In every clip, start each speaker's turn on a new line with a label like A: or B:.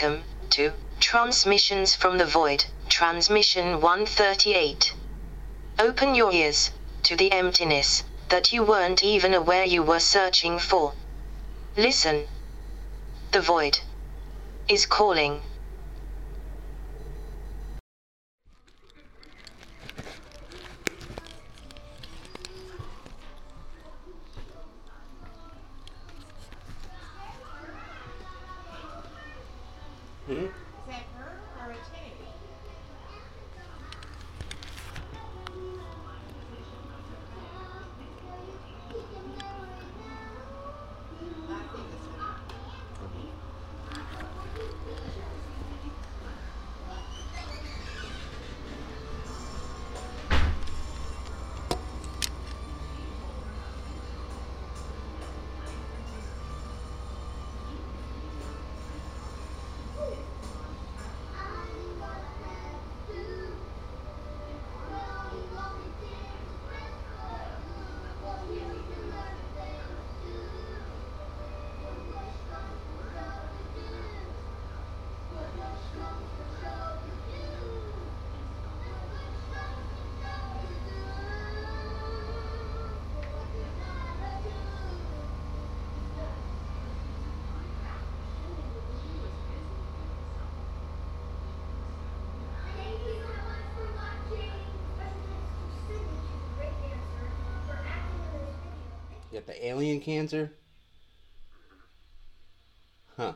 A: Welcome to Transmissions from the Void, Transmission 138. Open your ears to the emptiness that you weren't even aware you were searching for. Listen. The void is calling.
B: Got the alien cancer? Huh.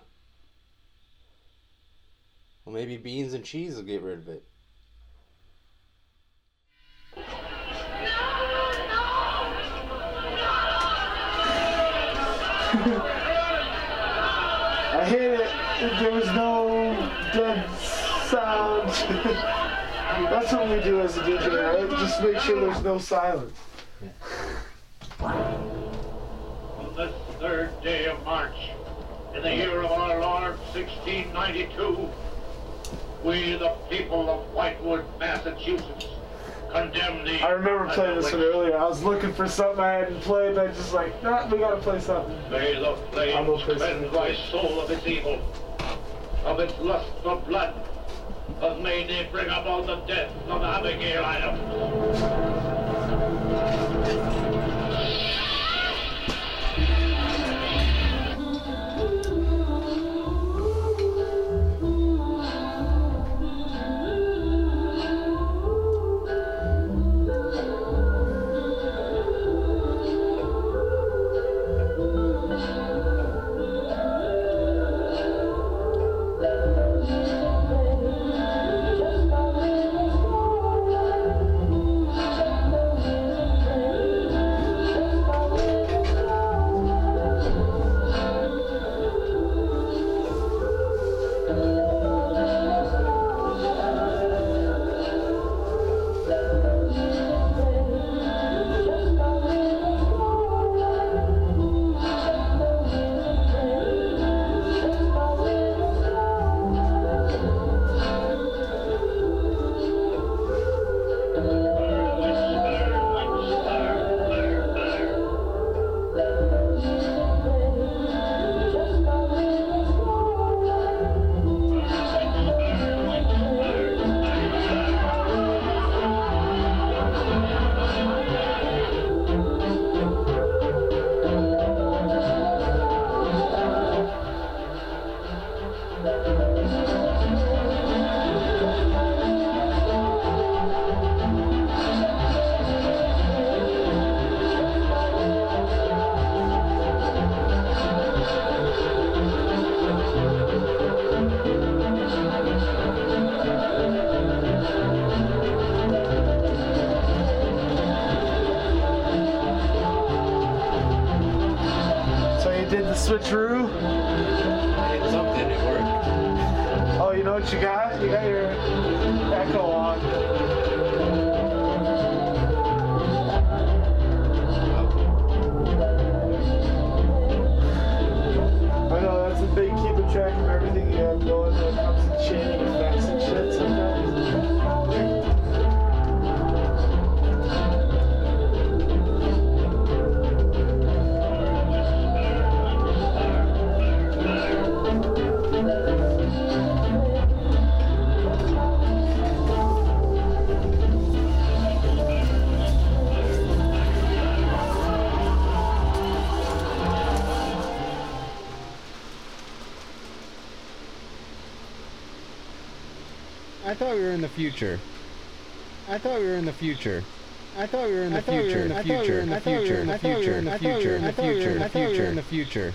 B: Well, maybe beans and cheese will get rid of it.
C: I hate it. There was no dead sound. That's what we do as a DJ, right? Just make sure there's no silence.
D: Third day of March, in the year of our Lord 1692, we, the people of Whitewood, Massachusetts, condemn thee.
C: I remember playing this one earlier. I was looking for something I hadn't played, and I just like, nah, we gotta play something.
D: May the flames cleanse thy soul of its evil, of its lust for blood, but may they bring about the death of Abigail Adams.
C: Switcheroo.
B: Something, it worked.
C: Oh, you know what you got? You got your echo on.
E: Thought we were in the future. I thought we were in the future. I thought we were in the future. In the future. In the future. In the future. In the future. In the future. In the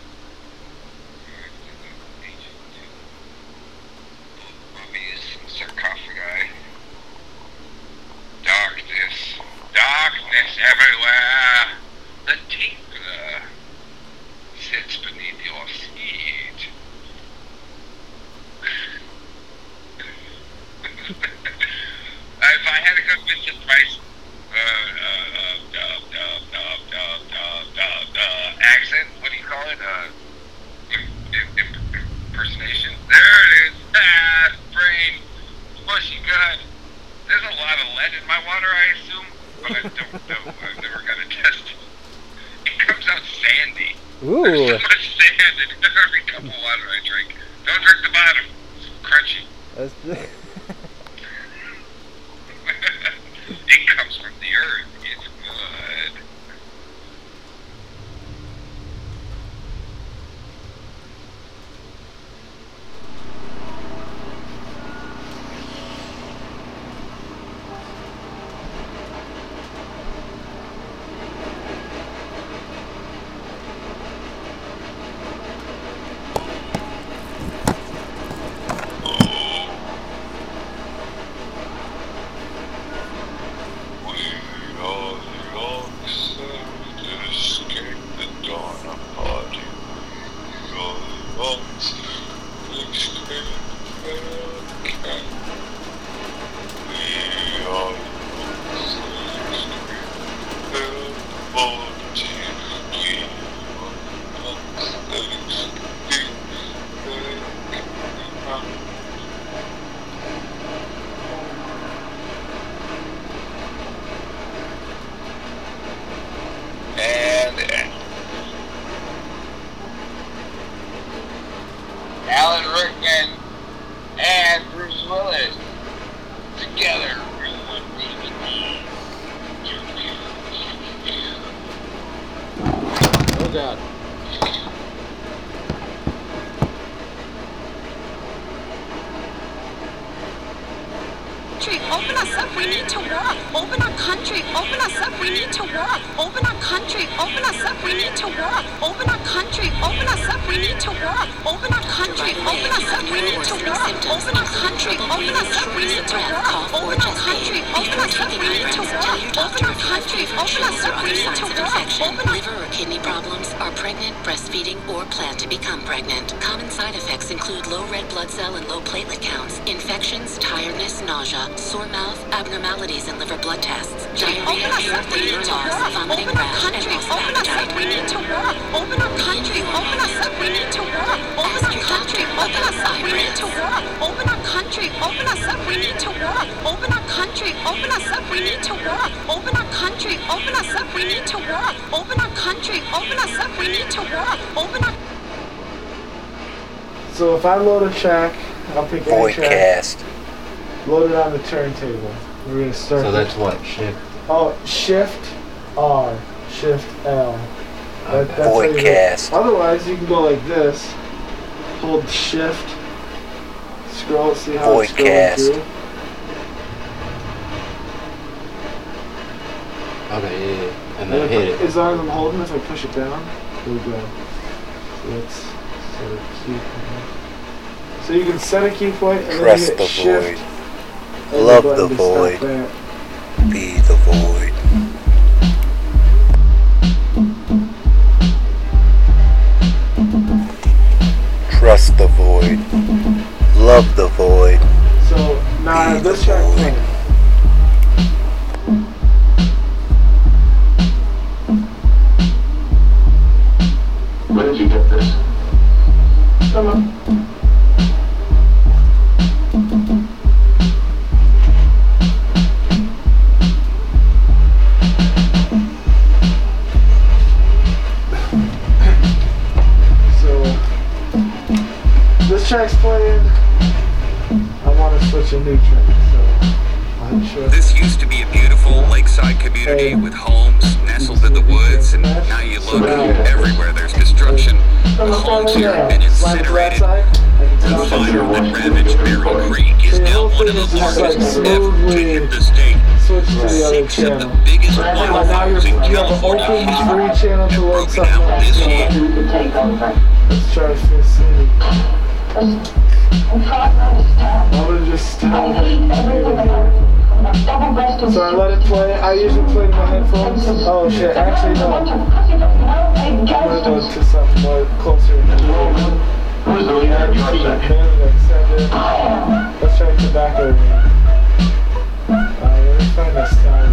F: Cool. Include low red blood cell and low platelet counts, infections, tiredness, nausea, sore mouth, abnormalities in liver blood tests, diarrhea,
G: Open us
F: hair
G: up, we
F: thinner
G: need to
F: loss, vomiting
G: Open our
F: rash, and
G: country,
F: loss of
G: open us up, we need to work. Open our country, open us up, we need to work. Open our country, open us up, we need to work. Open our country, open us up, we need to work. Open our country, open us up, we need to work. Open our country, open us up, we need to work. Open our country, open us up, we need to work. Open our
C: So if I load a track, I'll pick any track,
H: Voidcast.
C: load it on the turntable. We're gonna start.
B: So that's what? Shift.
C: Oh, Shift R, Shift L. That, that's how you do Otherwise, you can go like this. Hold Shift. Scroll, see how it's going
H: Voidcast.
C: through.
B: Okay, yeah, yeah. And
C: And
B: then
C: if
B: hit
C: I-
B: it.
C: As long as I'm holding, if I push it down, it'll go. So let's set a cue point. So you can set a cue point and
H: Trust
C: then
H: the
C: you hit Shift.
H: void. Love the void. Be the void. Trust the void. Love the void.
C: So now
H: Be the
C: this track
I: the
C: other
J: the biggest
C: But now you're,
J: in
C: you have an
J: California
C: open
J: history
C: free channel to load
J: broken
C: something
J: out this year.
C: Let's try to fix it. I'm gonna just stop. So I let it play. I usually play in my headphones. Oh shit, actually no. I'm gonna go to something more closer. Let's try tobacco. Uh, let me find a silence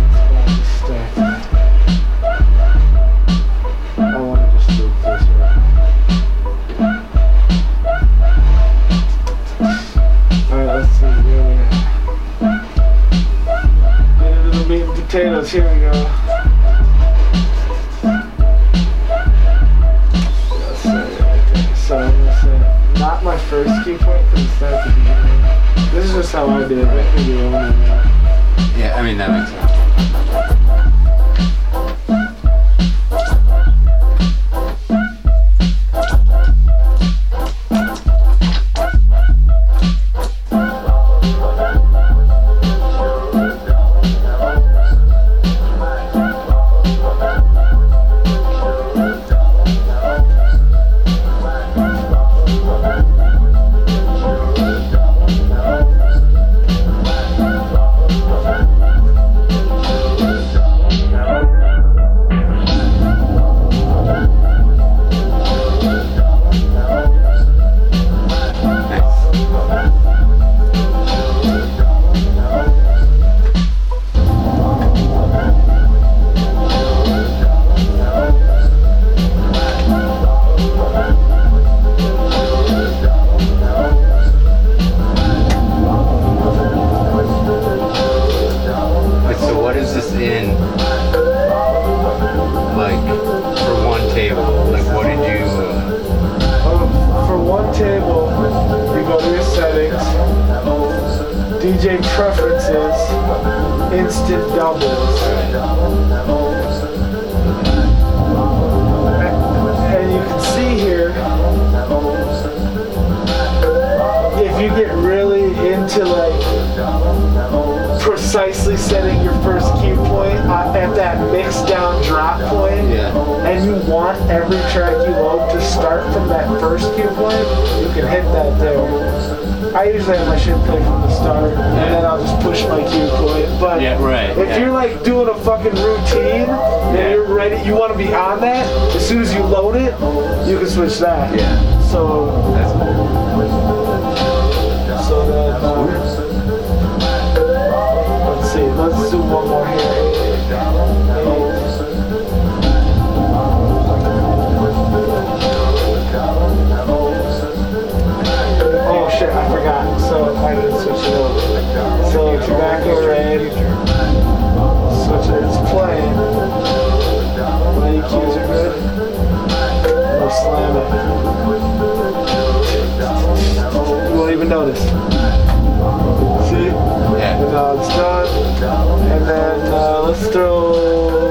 C: that there. I usually have my shit played from the start, and then I'll just push my cue point. But
K: Yeah, right,
C: if
K: yeah.
C: you're like doing a fucking routine, and
K: Yeah.
C: you're ready, you want to be on that. As soon as you load it, you can switch that.
K: Yeah.
C: So,
K: that's cool.
C: so that. Um, let's see. Let's do one more here. Shit, I forgot. So I didn't switch it over. So tobacco red. Switch it. It's playing. The EQs are good. We'll slam it. You won't even notice. See?
K: Yeah.
C: And now it's done. And then uh, let's throw.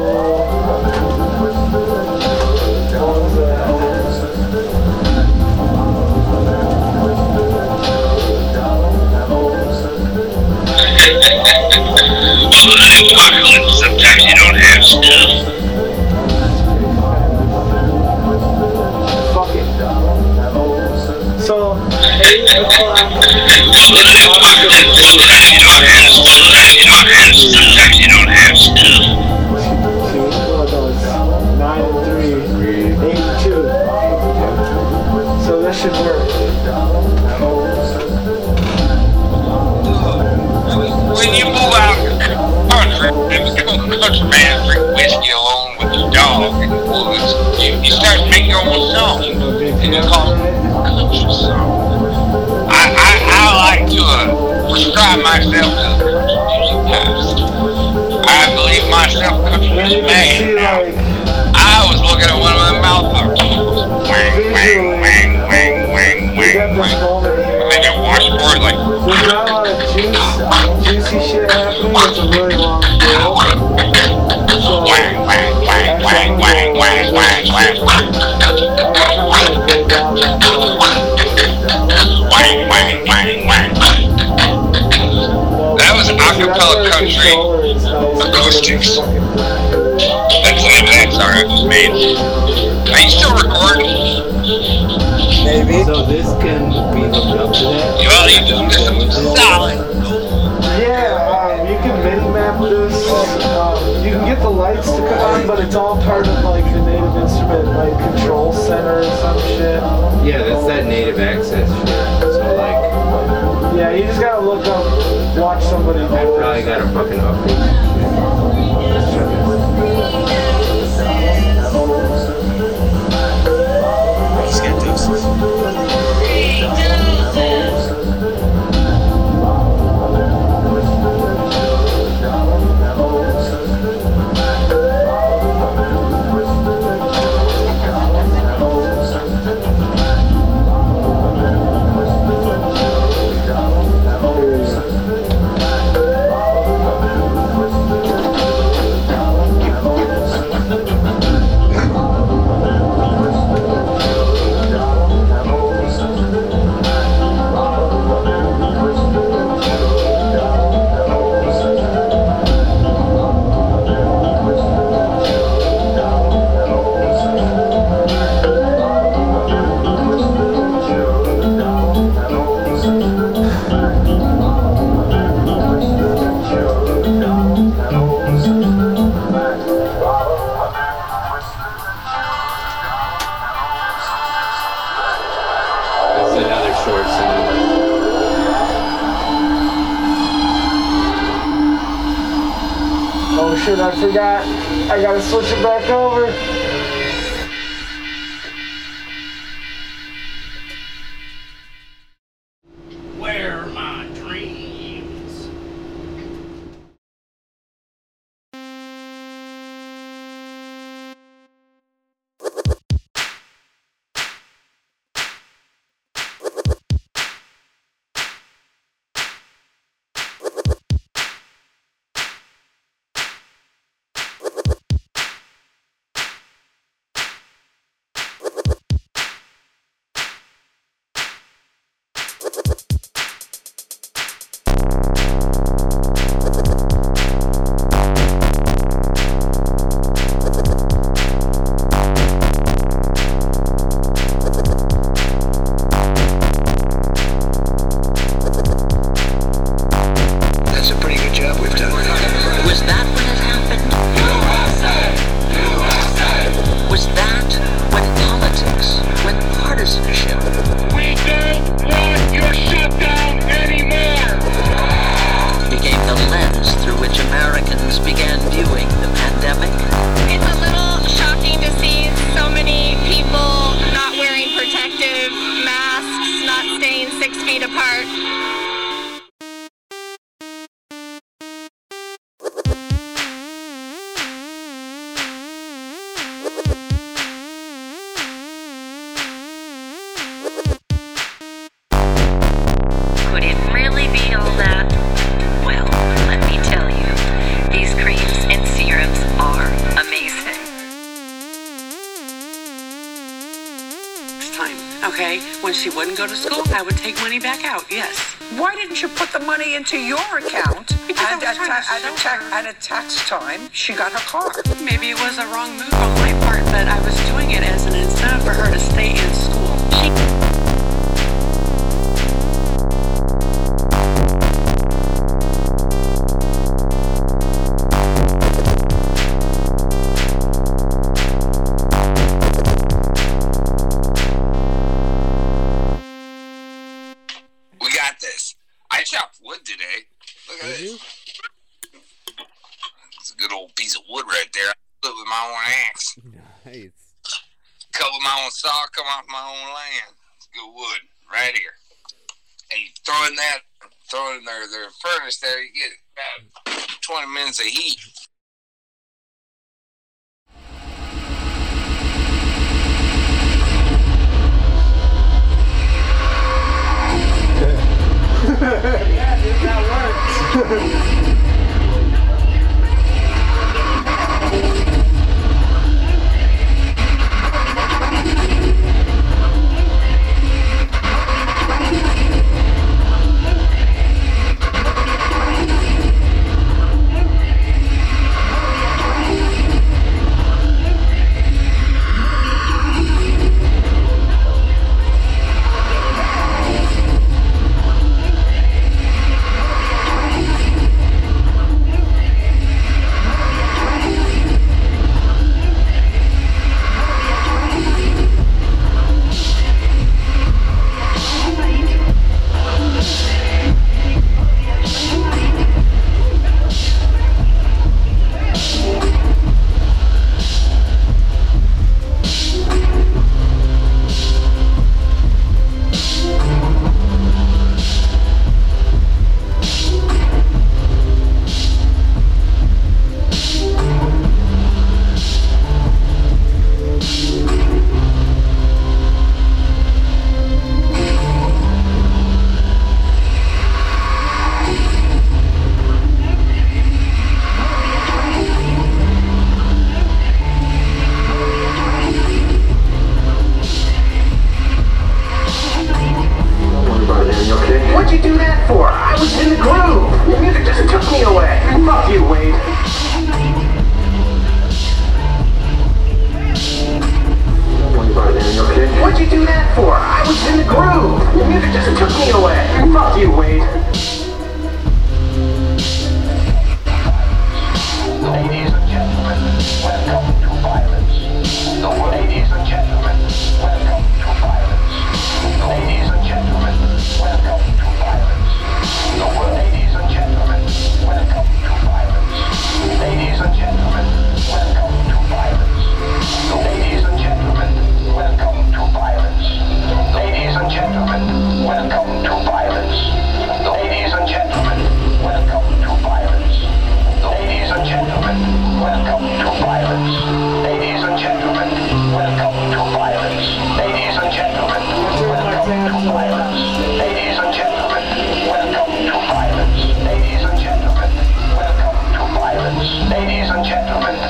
E: Sometimes you don't have stuff.
C: So, 8 o'clock.
E: Sometimes you don't have stuff. You don't have stuff. Prescribe myself. I believe myself
C: And
E: man I was looking at one of my mouth parts. Wang, wang, wang, wang, wang, wang, wang.
C: moment here.
E: Maybe a washboard like.
C: There's not juicy shit happening. It's a really long deal. So,
E: Wang, wang, wang, wang, wang, wang, wang, wang. Politics. That's the next song I just made. Are you still recording?
C: Maybe.
B: So this can be hooked up to that?
E: Well, you this is solid.
C: Yeah, um, you can MIDI map this. Um, you can get the lights to come on, but it's all part of like the native instrument like control center or some shit.
B: Yeah, that's that native access shit. So like,
C: Yeah, you just gotta look up, watch
B: probably
J: got a
L: fucking update. She wouldn't go to school, I would take money back out, yes.
M: Why didn't you put the money into your account?
L: Because I
M: and
L: was
M: at,
L: trying to
M: ta- at, a ta-
L: her.
M: at a tax time, she got her car.
L: Maybe it was a wrong move on my part, but I was doing it as an incentive for her to stay in school. She
E: Ha
N: ha ha.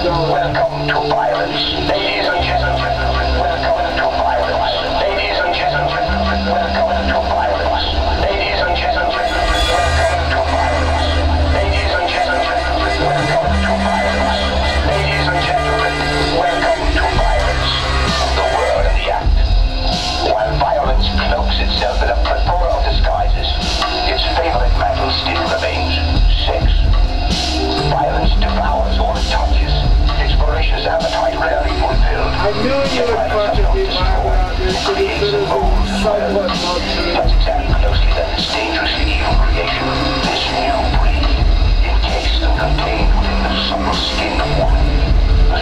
N: Welcome to violence. Ladies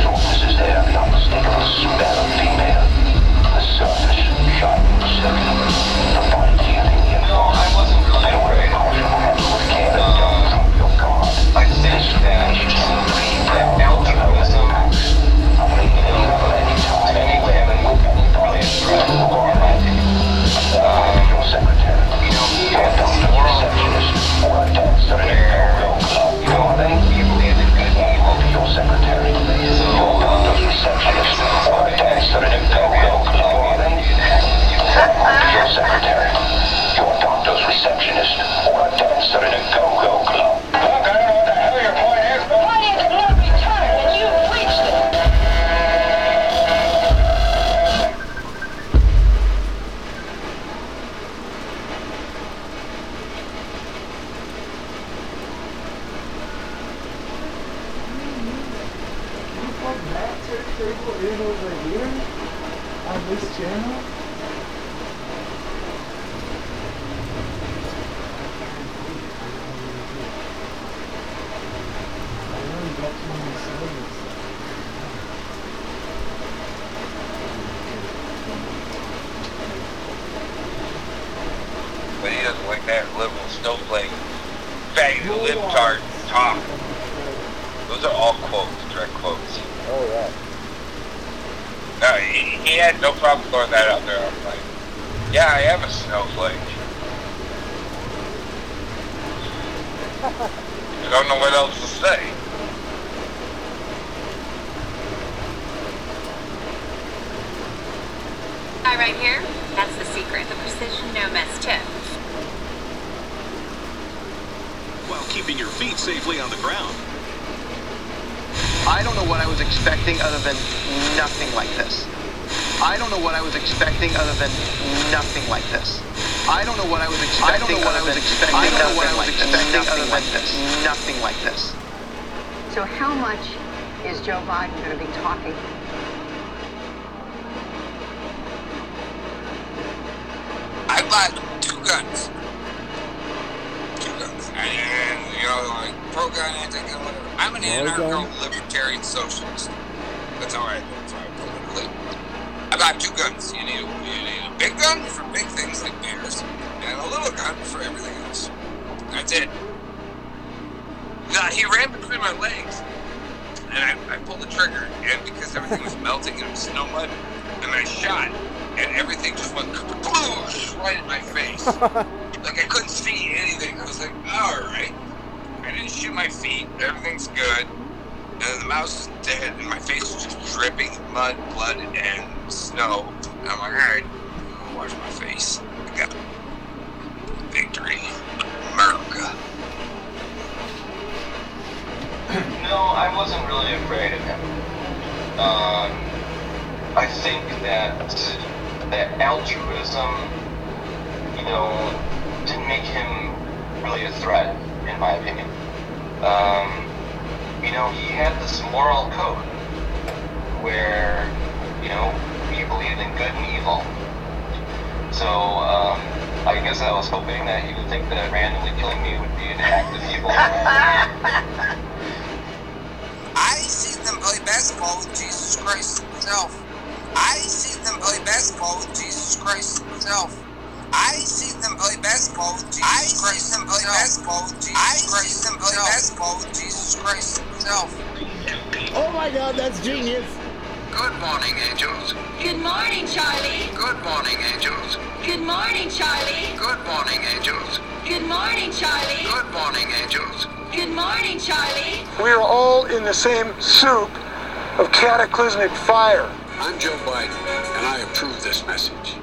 N: softness is there, the unmistakable smell of female. The
O: feet safely on the ground.
J: I don't know what I was expecting other than nothing like this. I don't know what I was expecting other than nothing like this. I don't know what I was expecting. I don't know what I was expecting. I don't know what I was expecting other than this. Nothing like this.
P: So how much is Joe Biden going to be talking?
E: I bought two guns. Two guns. And, you know, anti-gun. I'm an anarcho-libertarian socialist. That's how I, that's how I politically. I bought two guns. You need, a, you need a big gun for big things like bears, and a little gun for everything else. That's it. Now, he ran between my legs, and I, I pulled the trigger, and because everything was melting and it was snow mud, and I shot, and everything just went right in my face. like I couldn't see anything. I was like, all right. I didn't shoot my feet. Everything's good. And the mouse is dead, and my face is just dripping mud, blood, and snow. And I'm like, all right, I'll wash my face. I got victory, America.
N: No, I wasn't really afraid of him. Um, I think that that altruism, you know, didn't make him really a threat, in my opinion. Um, you know, he had this moral code where, you know, he believed in good and evil. So, um, I guess I was hoping that he would think that randomly killing me would be an act of evil.
E: I see them play basketball with Jesus Christ himself. I see them play basketball with Jesus Christ himself. I see them play basketball with Jesus I Christ see them play basketball with Jesus I Christ see them play basketball with Jesus Christ himself.
K: Oh my god, that's genius.
E: Good morning, angels.
Q: Good morning, Charlie.
E: Good morning, angels.
Q: Good morning, Charlie.
E: Good morning, angels.
Q: Good morning, Charlie.
E: Good morning, angels.
Q: Good morning, Charlie.
R: We are all in the same soup of cataclysmic fire.
S: I'm Joe Biden, and I approve this message.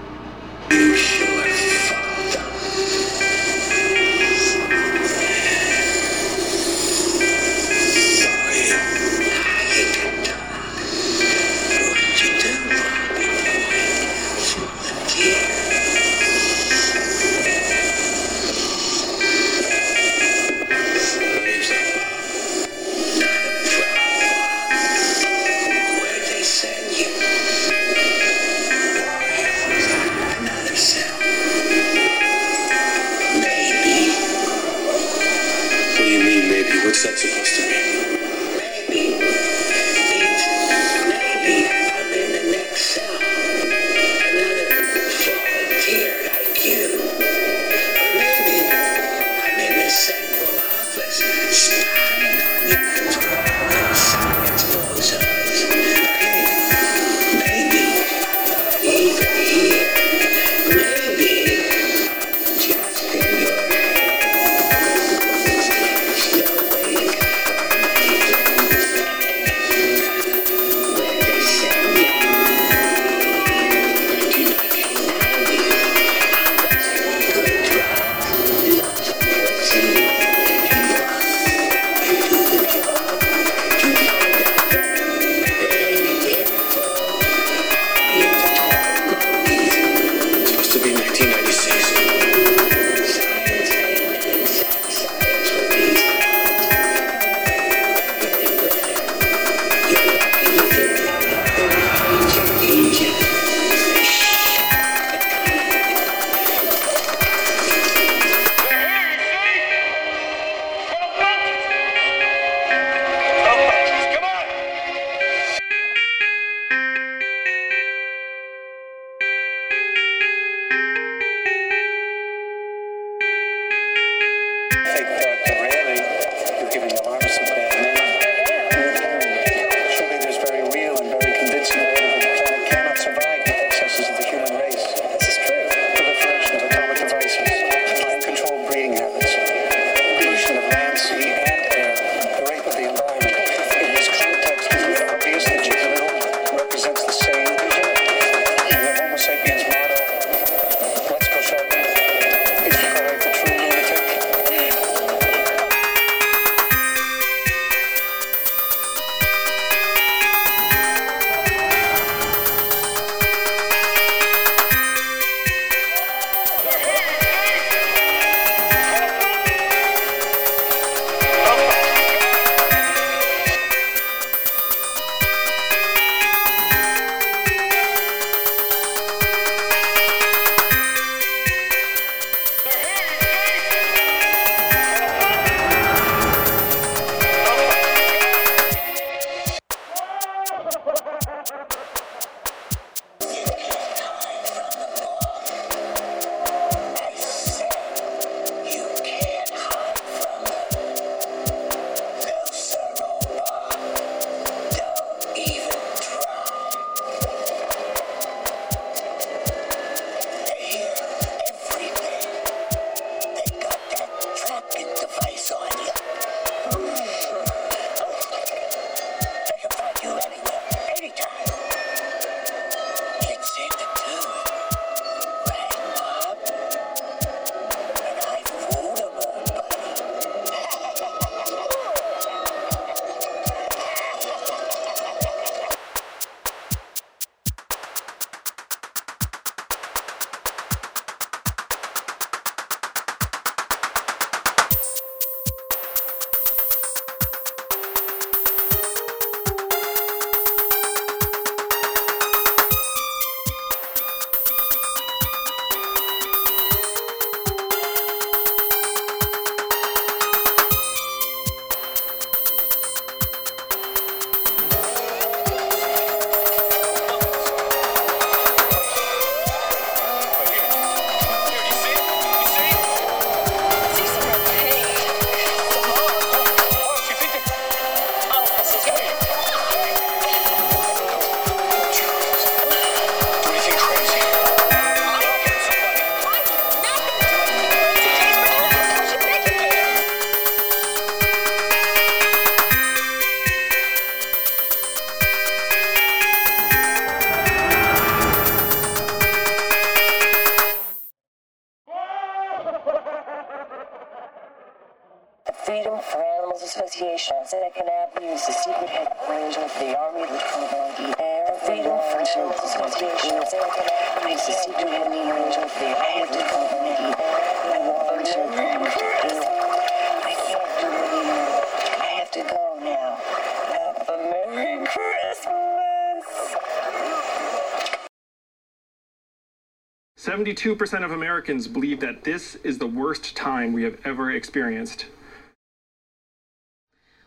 T: 72% of Americans believe that this is the worst time we have ever experienced.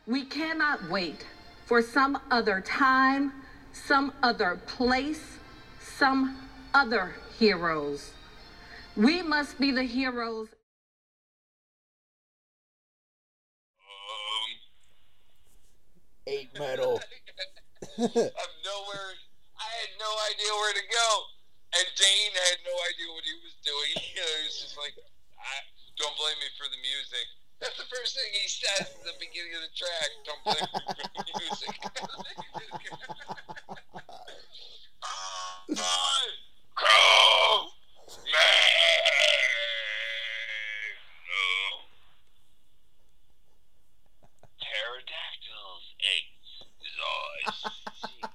U: We cannot wait for some other time, some other place, some other heroes. We must be the heroes.
V: Um, Eight metal.
E: I'm nowhere. I had no idea where to go, and Dane had no idea what he was doing. You know, he was just like, I, "Don't blame me for the music." That's the first thing he says at the beginning of the track. Don't blame me for the music. Crow, Pterodactyls, eggs, is all I seek.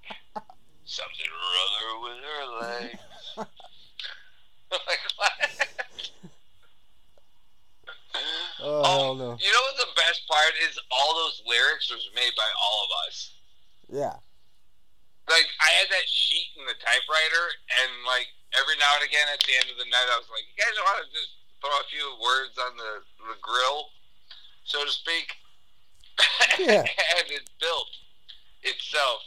E: Something or other with her legs. like, what?
V: Oh, hell no.
E: You know what the best part is? All those lyrics was made by all of us.
V: Yeah.
E: Like I had that sheet in the typewriter, and like every now and again at the end of the night, I was like, "You guys want to just throw a few words on the the grill, so to speak?"
V: Yeah.
E: and it built itself.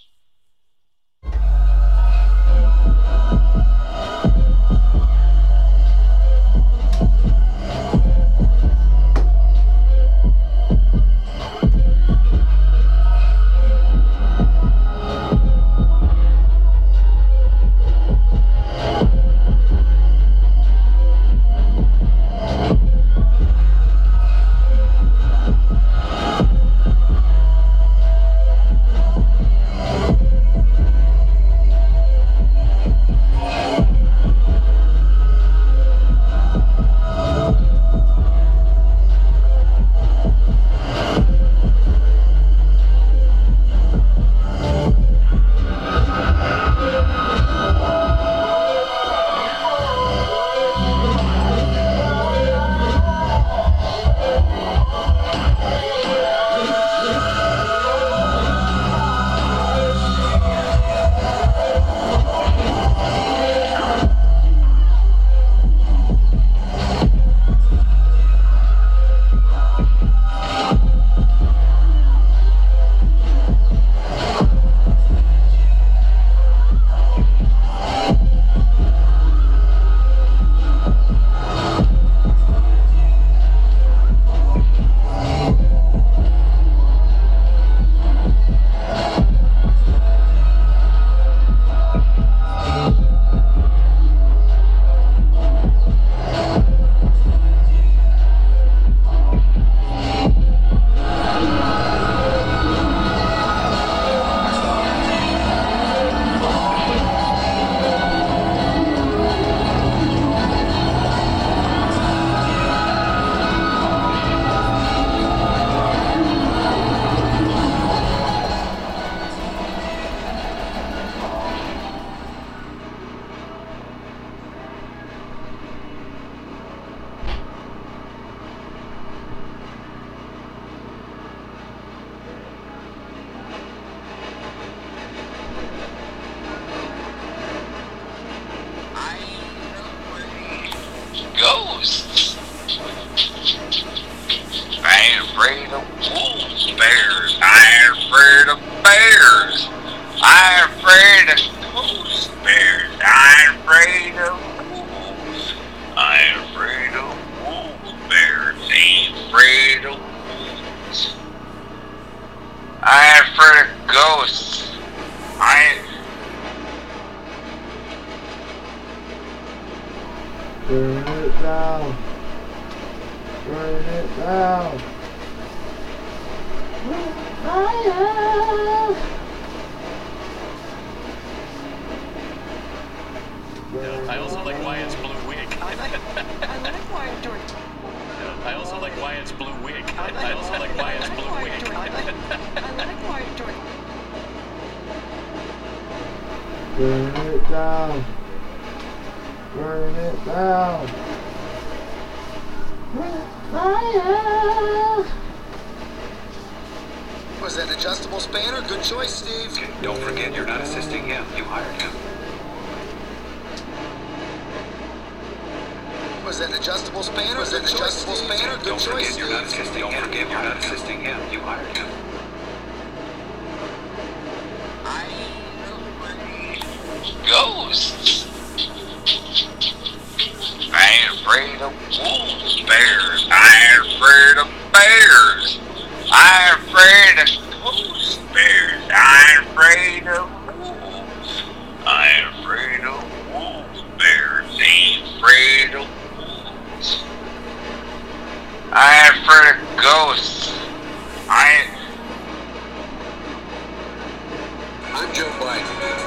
E: Ghosts. I ain't afraid of wolves, bears. I ain't afraid of bears. I ain't afraid of ghosts, bears. I ain't afraid of wolves. I ain't afraid of wolves, bears. I ain't afraid of wolves. I ain't afraid of ghosts. I ain't
C: Burn it down. Burn it down. Fire.
W: I also like Wyatt's blue wig.
M: I like, I like Wyatt George.
W: I also like Wyatt's blue wig. I also like Wyatt's blue wig.
M: I like, I like Wyatt George.
V: Burn it down. Burn it down. Fire.
X: Was that adjustable spanner? Good choice, Steve.
O: Don't forget you're not assisting him. You hired him.
X: Was that adjustable spanner? Was that adjustable spanner? Good
O: Don't
X: choice,
O: forget you're not
X: Steve.
O: assisting him. Don't forget you're not assisting him. You hired him.
E: Ghosts. Afraid of wolves, bears. I ain't afraid of bears. I ain't afraid of ghost bears. I ain't afraid of wolves. I ain't afraid of wolves, bears. Ain't afraid of wolves. I ain't afraid of ghosts. I
O: I'm Joe Biden,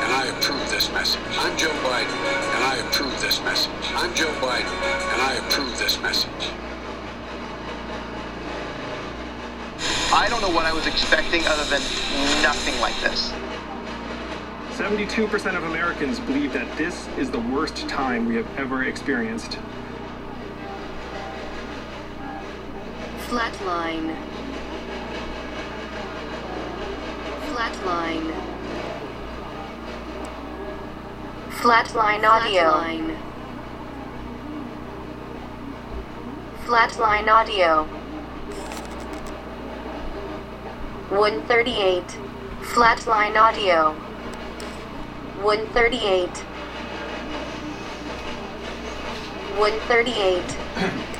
O: this message. I'm Joe Biden, and I approve this message. I'm Joe Biden, and I approve this message.
J: I don't know what I was expecting other than nothing like this.
T: 72% of Americans believe that this is the worst time we have ever experienced.
Y: Flatline. Flatline.
Z: Flatline audio. Flatline audio. 138. Flatline audio. 138. 138.